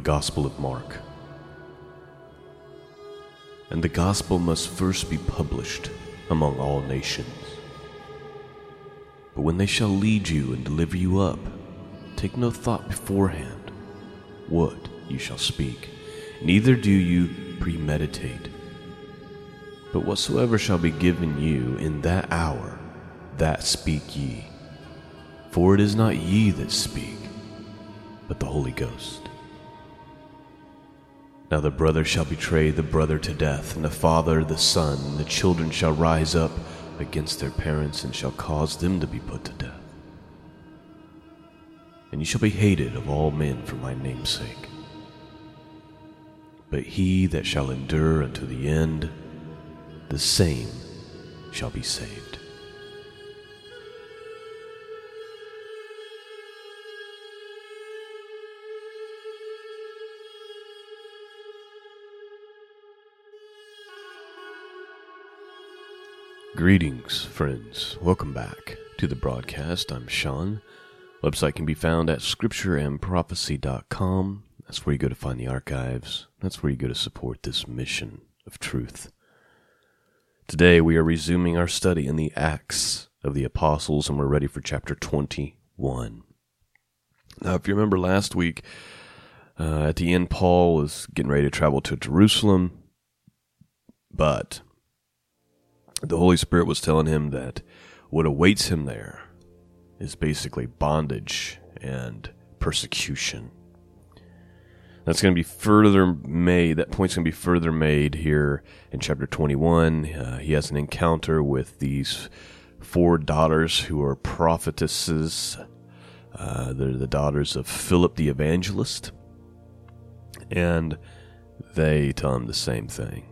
the Gospel of Mark. And the Gospel must first be published among all nations. But when they shall lead you and deliver you up, take no thought beforehand what you shall speak, neither do you premeditate. But whatsoever shall be given you in that hour, that speak ye. For it is not ye that speak, but the Holy Ghost. Now the brother shall betray the brother to death, and the father the son, and the children shall rise up against their parents and shall cause them to be put to death. And you shall be hated of all men for my name's sake. But he that shall endure unto the end, the same shall be saved. Greetings, friends. Welcome back to the broadcast. I'm Sean. Website can be found at scriptureandprophecy.com. That's where you go to find the archives. That's where you go to support this mission of truth. Today we are resuming our study in the Acts of the Apostles, and we're ready for chapter 21. Now, if you remember last week, uh, at the end, Paul was getting ready to travel to Jerusalem, but the Holy Spirit was telling him that what awaits him there is basically bondage and persecution. That's going to be further made, that point's going to be further made here in chapter 21. Uh, he has an encounter with these four daughters who are prophetesses. Uh, they're the daughters of Philip the evangelist. And they tell him the same thing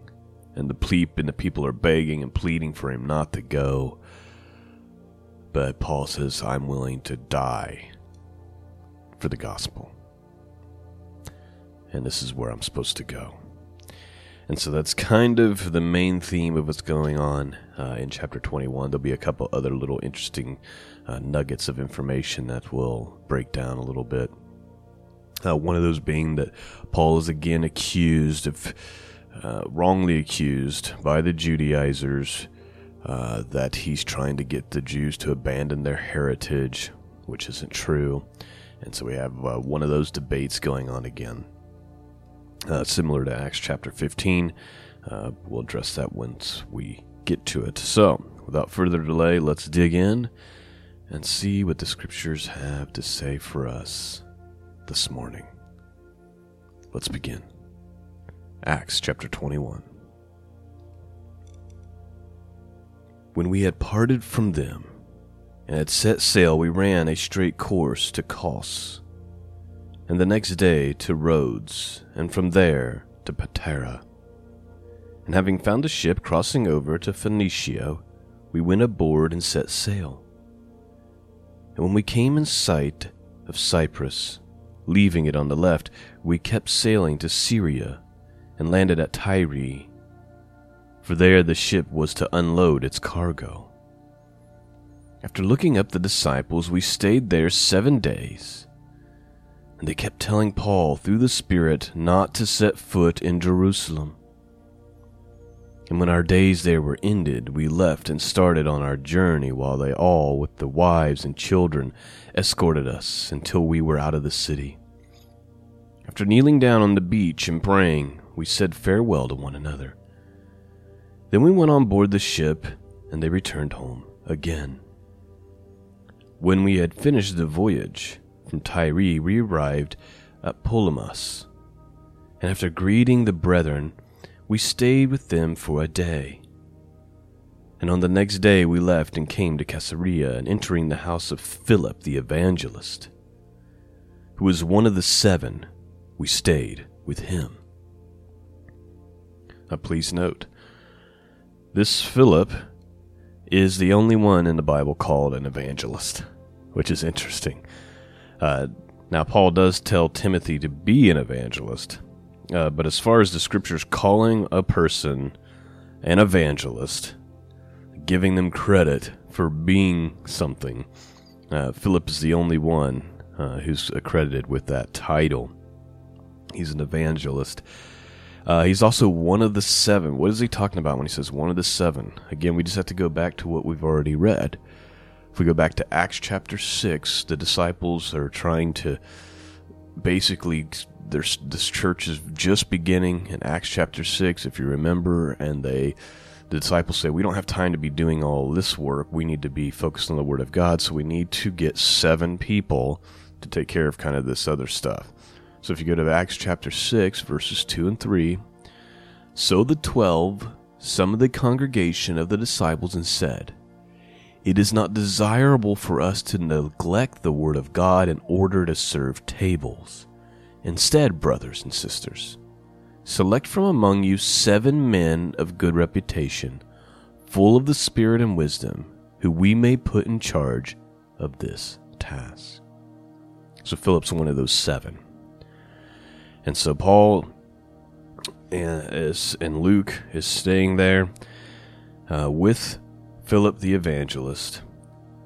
and the pleep and the people are begging and pleading for him not to go. But Paul says, I'm willing to die for the gospel. And this is where I'm supposed to go. And so that's kind of the main theme of what's going on uh, in chapter 21. There'll be a couple other little interesting uh, nuggets of information that will break down a little bit. Uh, one of those being that Paul is again accused of uh, wrongly accused by the Judaizers uh, that he's trying to get the Jews to abandon their heritage, which isn't true. And so we have uh, one of those debates going on again. Uh, similar to Acts chapter 15. Uh, we'll address that once we get to it. So, without further delay, let's dig in and see what the scriptures have to say for us this morning. Let's begin. Acts chapter 21. When we had parted from them and had set sail, we ran a straight course to Cos, and the next day to Rhodes, and from there to Patara. And having found a ship crossing over to Phoenicia, we went aboard and set sail. And when we came in sight of Cyprus, leaving it on the left, we kept sailing to Syria and landed at Tyre, for there the ship was to unload its cargo. After looking up the disciples, we stayed there seven days, and they kept telling Paul through the Spirit not to set foot in Jerusalem. And when our days there were ended, we left and started on our journey, while they all, with the wives and children, escorted us until we were out of the city. After kneeling down on the beach and praying, we said farewell to one another. Then we went on board the ship, and they returned home again. When we had finished the voyage from Tyre, we arrived at Ptolemais, and after greeting the brethren, we stayed with them for a day. And on the next day we left and came to Caesarea, and entering the house of Philip the evangelist, who was one of the seven, we stayed with him. Now, please note, this Philip is the only one in the Bible called an evangelist, which is interesting. Uh, now, Paul does tell Timothy to be an evangelist, uh, but as far as the scriptures calling a person an evangelist, giving them credit for being something, uh, Philip is the only one uh, who's accredited with that title. He's an evangelist. Uh, he's also one of the seven. What is he talking about when he says one of the seven? Again, we just have to go back to what we've already read. If we go back to Acts chapter 6, the disciples are trying to basically, there's, this church is just beginning in Acts chapter 6, if you remember, and they the disciples say, We don't have time to be doing all this work. We need to be focused on the Word of God. So we need to get seven people to take care of kind of this other stuff. So if you go to Acts chapter 6, verses 2 and 3, so the twelve summoned the congregation of the disciples and said, It is not desirable for us to neglect the Word of God in order to serve tables. Instead, brothers and sisters, select from among you seven men of good reputation, full of the Spirit and wisdom, who we may put in charge of this task. So Philip's one of those seven. And so Paul and, is, and Luke is staying there uh, with Philip the evangelist.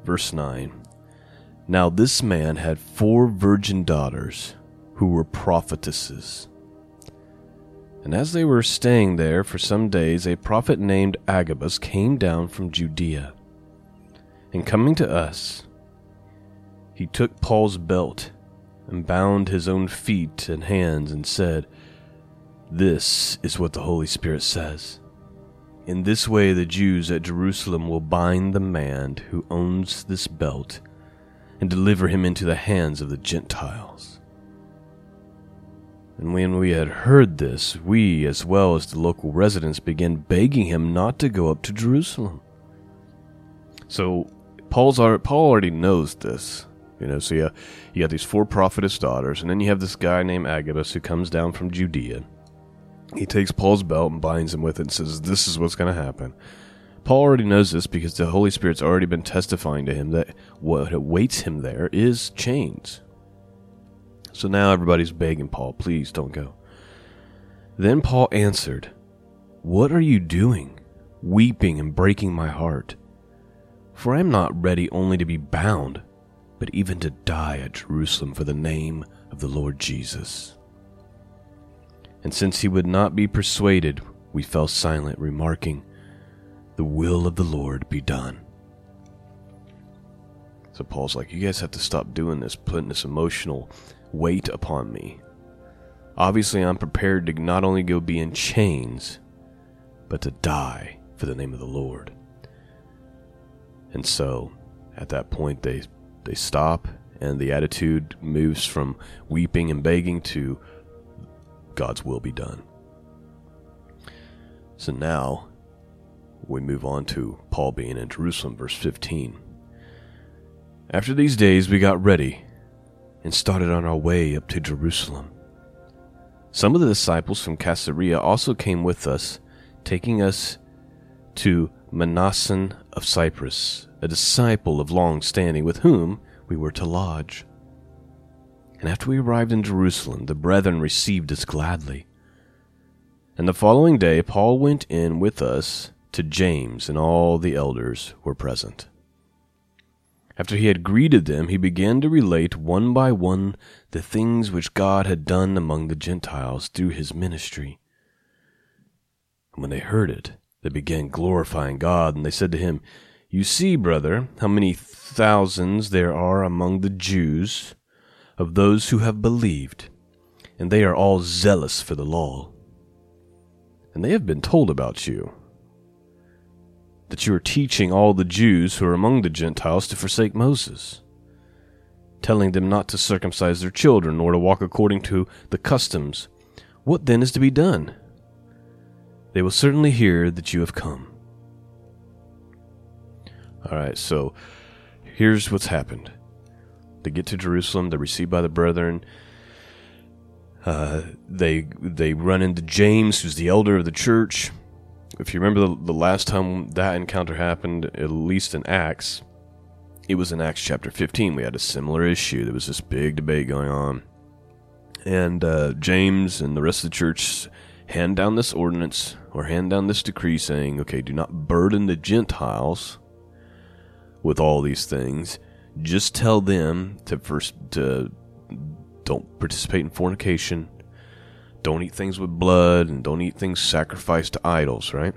Verse 9 Now this man had four virgin daughters who were prophetesses. And as they were staying there for some days, a prophet named Agabus came down from Judea. And coming to us, he took Paul's belt and bound his own feet and hands and said, This is what the Holy Spirit says. In this way, the Jews at Jerusalem will bind the man who owns this belt and deliver him into the hands of the Gentiles. And when we had heard this, we, as well as the local residents, began begging him not to go up to Jerusalem. So Paul's Paul already knows this. You know, so you, you got these four prophetess daughters, and then you have this guy named Agabus who comes down from Judea. He takes Paul's belt and binds him with it and says, This is what's going to happen. Paul already knows this because the Holy Spirit's already been testifying to him that what awaits him there is chains. So now everybody's begging Paul, please don't go. Then Paul answered, What are you doing, weeping and breaking my heart? For I am not ready only to be bound but even to die at Jerusalem for the name of the Lord Jesus. And since he would not be persuaded, we fell silent, remarking, The will of the Lord be done. So Paul's like, You guys have to stop doing this, putting this emotional weight upon me. Obviously, I'm prepared to not only go be in chains, but to die for the name of the Lord. And so, at that point, they they stop, and the attitude moves from weeping and begging to God's will be done. So now we move on to Paul being in Jerusalem, verse 15. After these days, we got ready and started on our way up to Jerusalem. Some of the disciples from Caesarea also came with us, taking us to Mnason of Cyprus, a disciple of long standing with whom we were to lodge. And after we arrived in Jerusalem, the brethren received us gladly. And the following day, Paul went in with us to James, and all the elders were present. After he had greeted them, he began to relate one by one the things which God had done among the Gentiles through his ministry. And when they heard it, they began glorifying God, and they said to him, You see, brother, how many thousands there are among the Jews of those who have believed, and they are all zealous for the law. And they have been told about you, that you are teaching all the Jews who are among the Gentiles to forsake Moses, telling them not to circumcise their children, nor to walk according to the customs. What then is to be done? They will certainly hear that you have come. All right, so here's what's happened. They get to Jerusalem, they're received by the brethren. Uh, they they run into James, who's the elder of the church. If you remember the, the last time that encounter happened, at least in Acts, it was in Acts chapter 15. We had a similar issue. There was this big debate going on. And uh, James and the rest of the church hand down this ordinance or hand down this decree saying, okay, do not burden the Gentiles with all these things. Just tell them to first to don't participate in fornication, don't eat things with blood and don't eat things sacrificed to idols, right?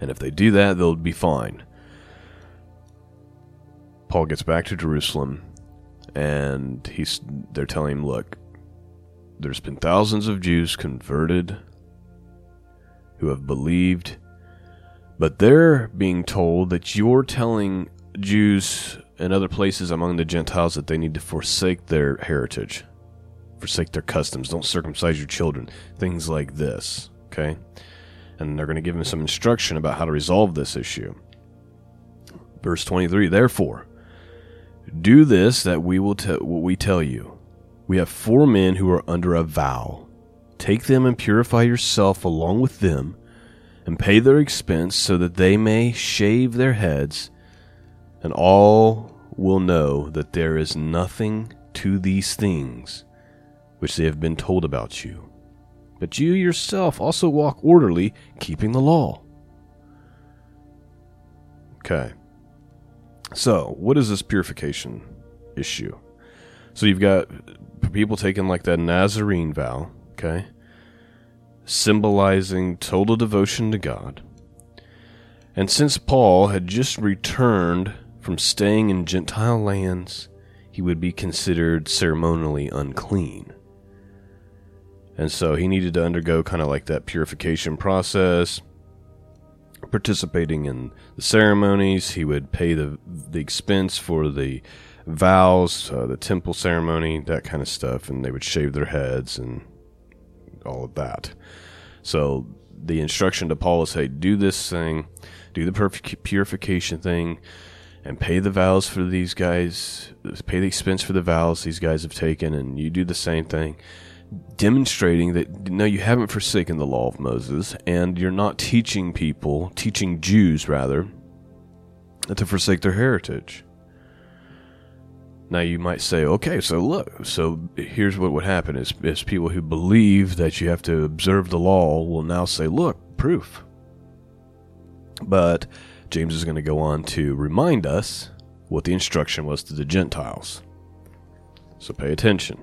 And if they do that, they'll be fine. Paul gets back to Jerusalem and he's they're telling him, "Look, there's been thousands of Jews converted who have believed, but they're being told that you're telling Jews and other places among the Gentiles that they need to forsake their heritage, forsake their customs, don't circumcise your children, things like this, okay? And they're going to give him some instruction about how to resolve this issue. Verse 23 Therefore, do this that we will tell what we tell you. We have four men who are under a vow. Take them and purify yourself along with them, and pay their expense so that they may shave their heads, and all will know that there is nothing to these things which they have been told about you. But you yourself also walk orderly, keeping the law. Okay. So, what is this purification issue? So, you've got people taking like that Nazarene vow, okay? Symbolizing total devotion to God. And since Paul had just returned from staying in Gentile lands, he would be considered ceremonially unclean. And so he needed to undergo kind of like that purification process, participating in the ceremonies. He would pay the the expense for the vows, uh, the temple ceremony, that kind of stuff, and they would shave their heads and all of that. So the instruction to Paul is, "Hey, do this thing, do the purification thing, and pay the vows for these guys. Pay the expense for the vows these guys have taken, and you do the same thing." demonstrating that no, you haven't forsaken the law of Moses, and you're not teaching people, teaching Jews rather, to forsake their heritage. Now you might say, okay, so look, so here's what would happen is, is people who believe that you have to observe the law will now say, look, proof. But James is going to go on to remind us what the instruction was to the Gentiles. So pay attention.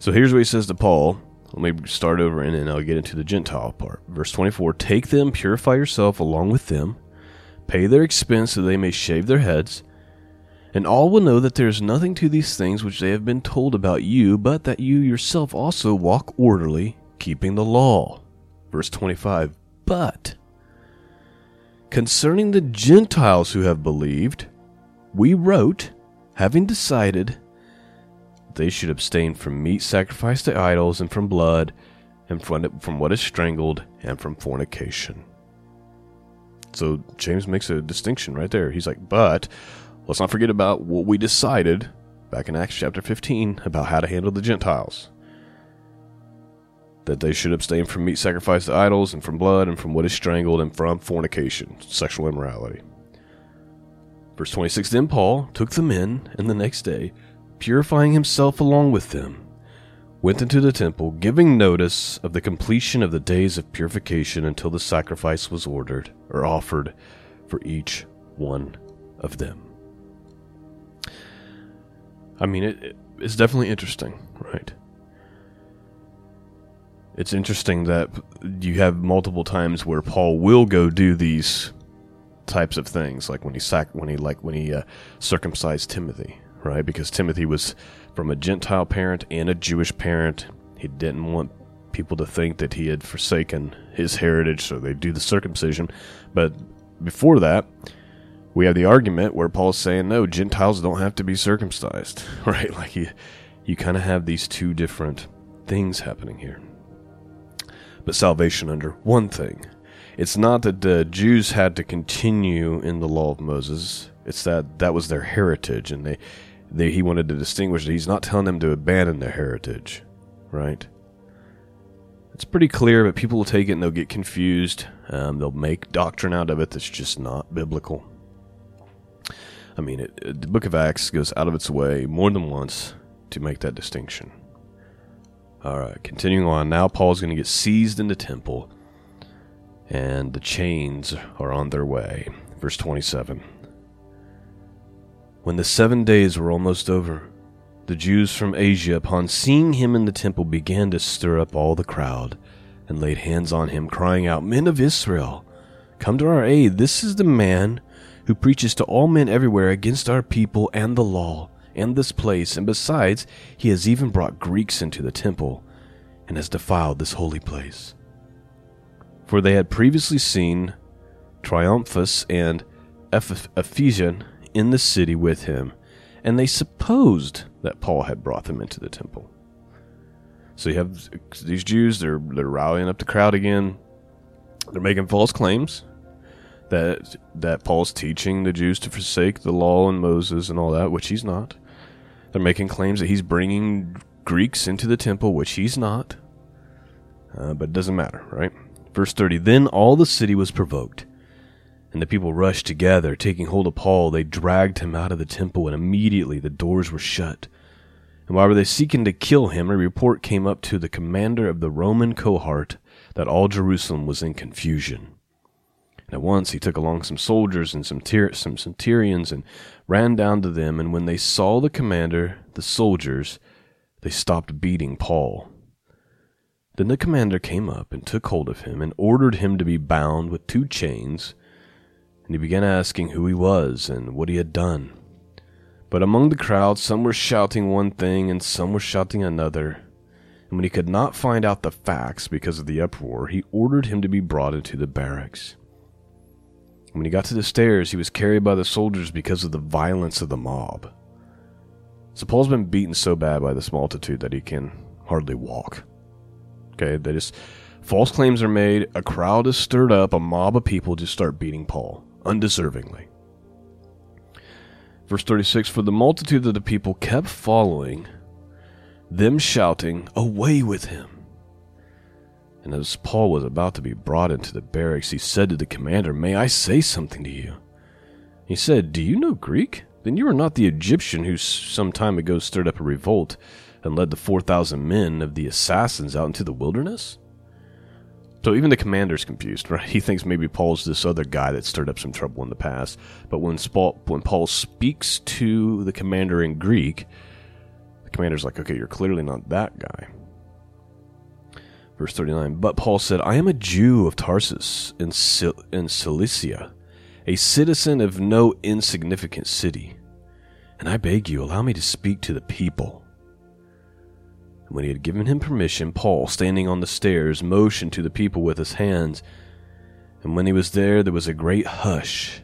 So here's what he says to Paul. Let me start over and then I'll get into the Gentile part. Verse 24 Take them, purify yourself along with them, pay their expense so they may shave their heads, and all will know that there is nothing to these things which they have been told about you, but that you yourself also walk orderly, keeping the law. Verse 25 But concerning the Gentiles who have believed, we wrote, having decided they should abstain from meat sacrificed to idols, and from blood, and from, what is strangled, and from fornication. So James makes a distinction right there. He's like, but let's not forget about what we decided back in Acts chapter 15 about how to handle the Gentiles. That they should abstain from meat sacrificed to idols, and from blood, and from what is strangled, and from fornication, sexual immorality. Verse 26 Then Paul took them in, and the next day purifying himself along with them, went into the temple, giving notice of the completion of the days of purification until the sacrifice was ordered or offered for each one of them. I mean, it, it's definitely interesting, right? It's interesting that you have multiple times where Paul will go do these types of things, like when he sac- when he like when he uh, circumcised Timothy, right? Because Timothy was from a Gentile parent and a Jewish parent. He didn't want people to think that he had forsaken his heritage, so they do the circumcision. But before that, we have the argument where Paul's saying, no, Gentiles don't have to be circumcised, right? Like you, you kind of have these two different things happening here. But salvation under one thing. It's not that the Jews had to continue in the law of Moses. It's that that was their heritage, and they they, he wanted to distinguish that he's not telling them to abandon their heritage, right? It's pretty clear, but people will take it and they'll get confused. Um, they'll make doctrine out of it that's just not biblical. I mean, it, the book of Acts goes out of its way more than once to make that distinction. All right, continuing on. Now Paul's going to get seized in the temple, and the chains are on their way. Verse 27. When the seven days were almost over, the Jews from Asia, upon seeing him in the temple, began to stir up all the crowd and laid hands on him, crying out, Men of Israel, come to our aid. This is the man who preaches to all men everywhere against our people and the law and this place, and besides, he has even brought Greeks into the temple and has defiled this holy place. For they had previously seen Trophimus and Ephesian in the city with him, and they supposed that Paul had brought them into the temple. So you have these Jews, they're, they're rallying up the crowd again. They're making false claims that that Paul's teaching the Jews to forsake the law and Moses and all that, which he's not. They're making claims that he's bringing Greeks into the temple, which he's not. Uh, but it doesn't matter, right? Verse 30 Then all the city was provoked, and the people rushed together. Taking hold of Paul, they dragged him out of the temple, and immediately the doors were shut. And while they were seeking to kill him, a report came up to the commander of the Roman cohort that all Jerusalem was in confusion. And at once he took along some soldiers and some, some centurions and ran down to them. And when they saw the commander, the soldiers, they stopped beating Paul. Then the commander came up and took hold of him and ordered him to be bound with two chains. And he began asking who he was and what he had done. But among the crowd, some were shouting one thing and some were shouting another. And when he could not find out the facts because of the uproar, he ordered him to be brought into the barracks. When he got to the stairs, he was carried by the soldiers because of the violence of the mob. So Paul's been beaten so bad by this multitude that he can hardly walk. Okay, they just false claims are made, a crowd is stirred up, a mob of people just start beating Paul, undeservingly. Verse 36 For the multitude of the people kept following, them shouting, Away with him! And as Paul was about to be brought into the barracks, he said to the commander, May I say something to you? He said, Do you know Greek? Then you are not the Egyptian who some time ago stirred up a revolt and led the 4,000 men of the assassins out into the wilderness? So even the commander's confused, right? He thinks maybe Paul's this other guy that stirred up some trouble in the past. But when Paul, when Paul speaks to the commander in Greek, the commander's like, okay, you're clearly not that guy. Verse 39 But Paul said, I am a Jew of Tarsus in, in Cilicia, a citizen of no insignificant city. And I beg you, allow me to speak to the people. And When he had given him permission, Paul, standing on the stairs, motioned to the people with his hands. And when he was there, there was a great hush.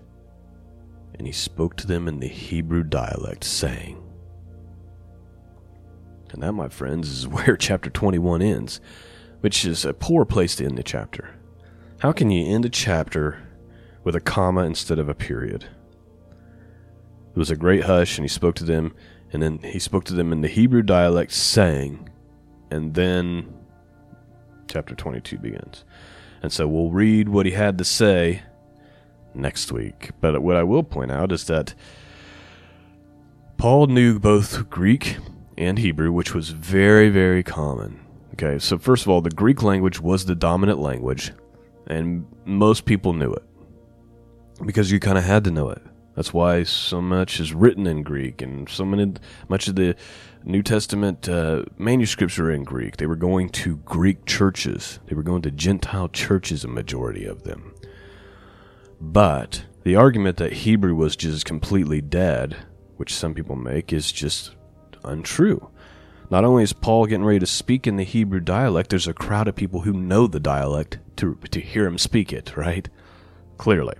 And he spoke to them in the Hebrew dialect, saying, And that, my friends, is where chapter 21 ends, which is a poor place to end the chapter. How can you end a chapter with a comma instead of a period? It was a great hush, and he spoke to them, and then he spoke to them in the Hebrew dialect, saying, and then chapter 22 begins. And so we'll read what he had to say next week. But what I will point out is that Paul knew both Greek and Hebrew, which was very, very common. Okay, so first of all, the Greek language was the dominant language, and most people knew it because you kind of had to know it. That's why so much is written in Greek, and so many, much of the New Testament uh, manuscripts are in Greek. They were going to Greek churches. They were going to Gentile churches, a majority of them. But the argument that Hebrew was just completely dead, which some people make, is just untrue. Not only is Paul getting ready to speak in the Hebrew dialect, there's a crowd of people who know the dialect to, to hear him speak it, right? Clearly.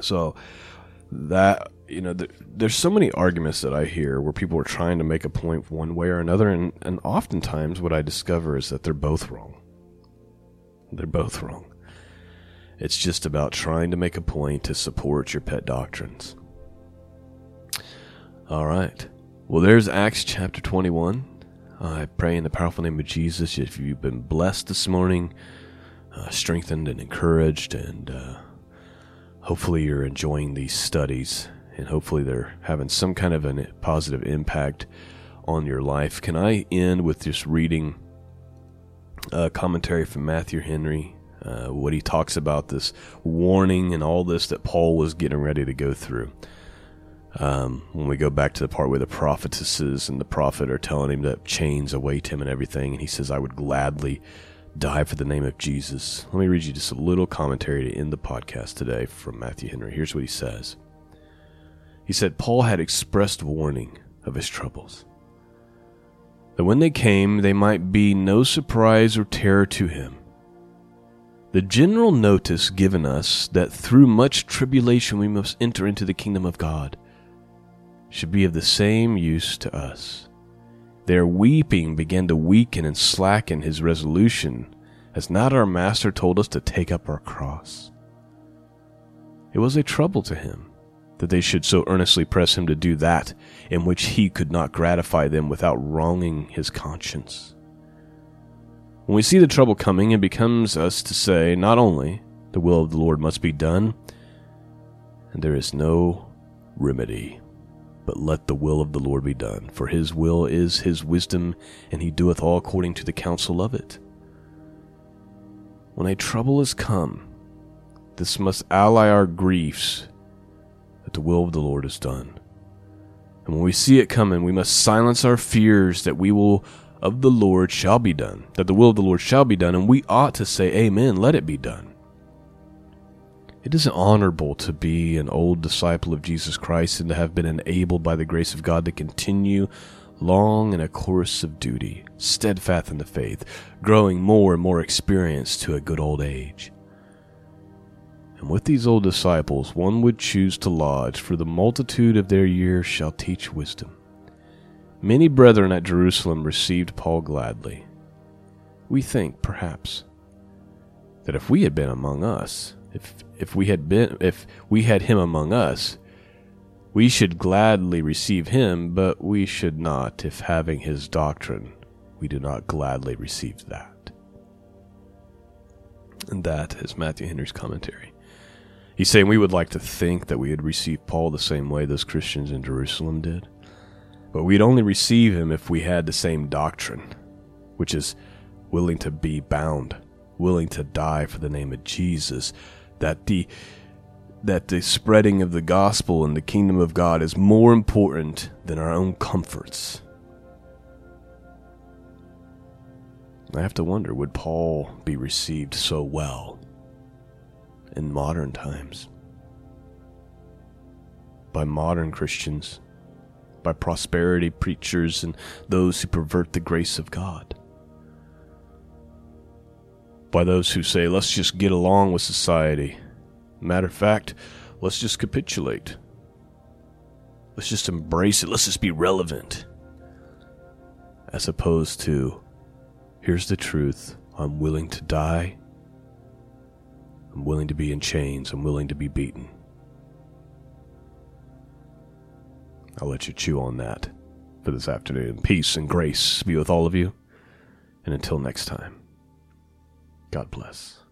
So that you know there's so many arguments that i hear where people are trying to make a point one way or another and, and oftentimes what i discover is that they're both wrong they're both wrong it's just about trying to make a point to support your pet doctrines all right well there's acts chapter 21 i pray in the powerful name of jesus if you've been blessed this morning uh, strengthened and encouraged and uh, hopefully you're enjoying these studies and hopefully they're having some kind of a positive impact on your life. Can I end with just reading a commentary from Matthew Henry? Uh, what he talks about this warning and all this that Paul was getting ready to go through. Um, when we go back to the part where the prophetesses and the prophet are telling him that chains await him and everything, and he says, I would gladly die for the name of Jesus. Let me read you just a little commentary to end the podcast today from Matthew Henry. Here's what he says He said, Paul had expressed warning of his troubles. That when they came, they might be no surprise or terror to him. The general notice given us that through much tribulation we must enter into the kingdom of God should be of the same use to us. Their weeping began to weaken and slacken his resolution, as not our Master told us to take up our cross. It was a trouble to him that they should so earnestly press him to do that in which he could not gratify them without wronging his conscience. When we see the trouble coming, it becomes us to say not only the will of the Lord must be done, and there is no remedy but let the will of the Lord be done, for his will is his wisdom, and he doeth all according to the counsel of it. When a trouble is come, this must ally our griefs that the will of the Lord is done. And when we see it coming, we must silence our fears that we will of the Lord shall be done, that the will of the Lord shall be done, and we ought to say, Amen, let it be done. It is honorable to be an old disciple of Jesus Christ and to have been enabled by the grace of God to continue long in a course of duty, steadfast in the faith, growing more and more experienced to a good old age. And with these old disciples one would choose to lodge, for the multitude of their years shall teach wisdom. Many brethren at Jerusalem received Paul gladly. We think, perhaps, that if we had been among us, if if we had been if we had him among us, we should gladly receive him, but we should not if having his doctrine we do not gladly receive that. And that is Matthew Henry's commentary. He's saying we would like to think that we had received Paul the same way those Christians in Jerusalem did, but we'd only receive him if we had the same doctrine, which is willing to be bound, willing to die for the name of Jesus, that the that the spreading of the gospel and the kingdom of God is more important than our own comforts. I have to wonder would Paul be received so well in modern times? By modern Christians, by prosperity preachers, and those who pervert the grace of God by those who say, let's just get along with society. Matter of fact, let's just capitulate. Let's just embrace it. Let's just be relevant. As opposed to, here's the truth I'm willing to die. I'm willing to be in chains. I'm willing to be beaten. I'll let you chew on that for this afternoon. Peace and grace be with all of you. And until next time. God bless.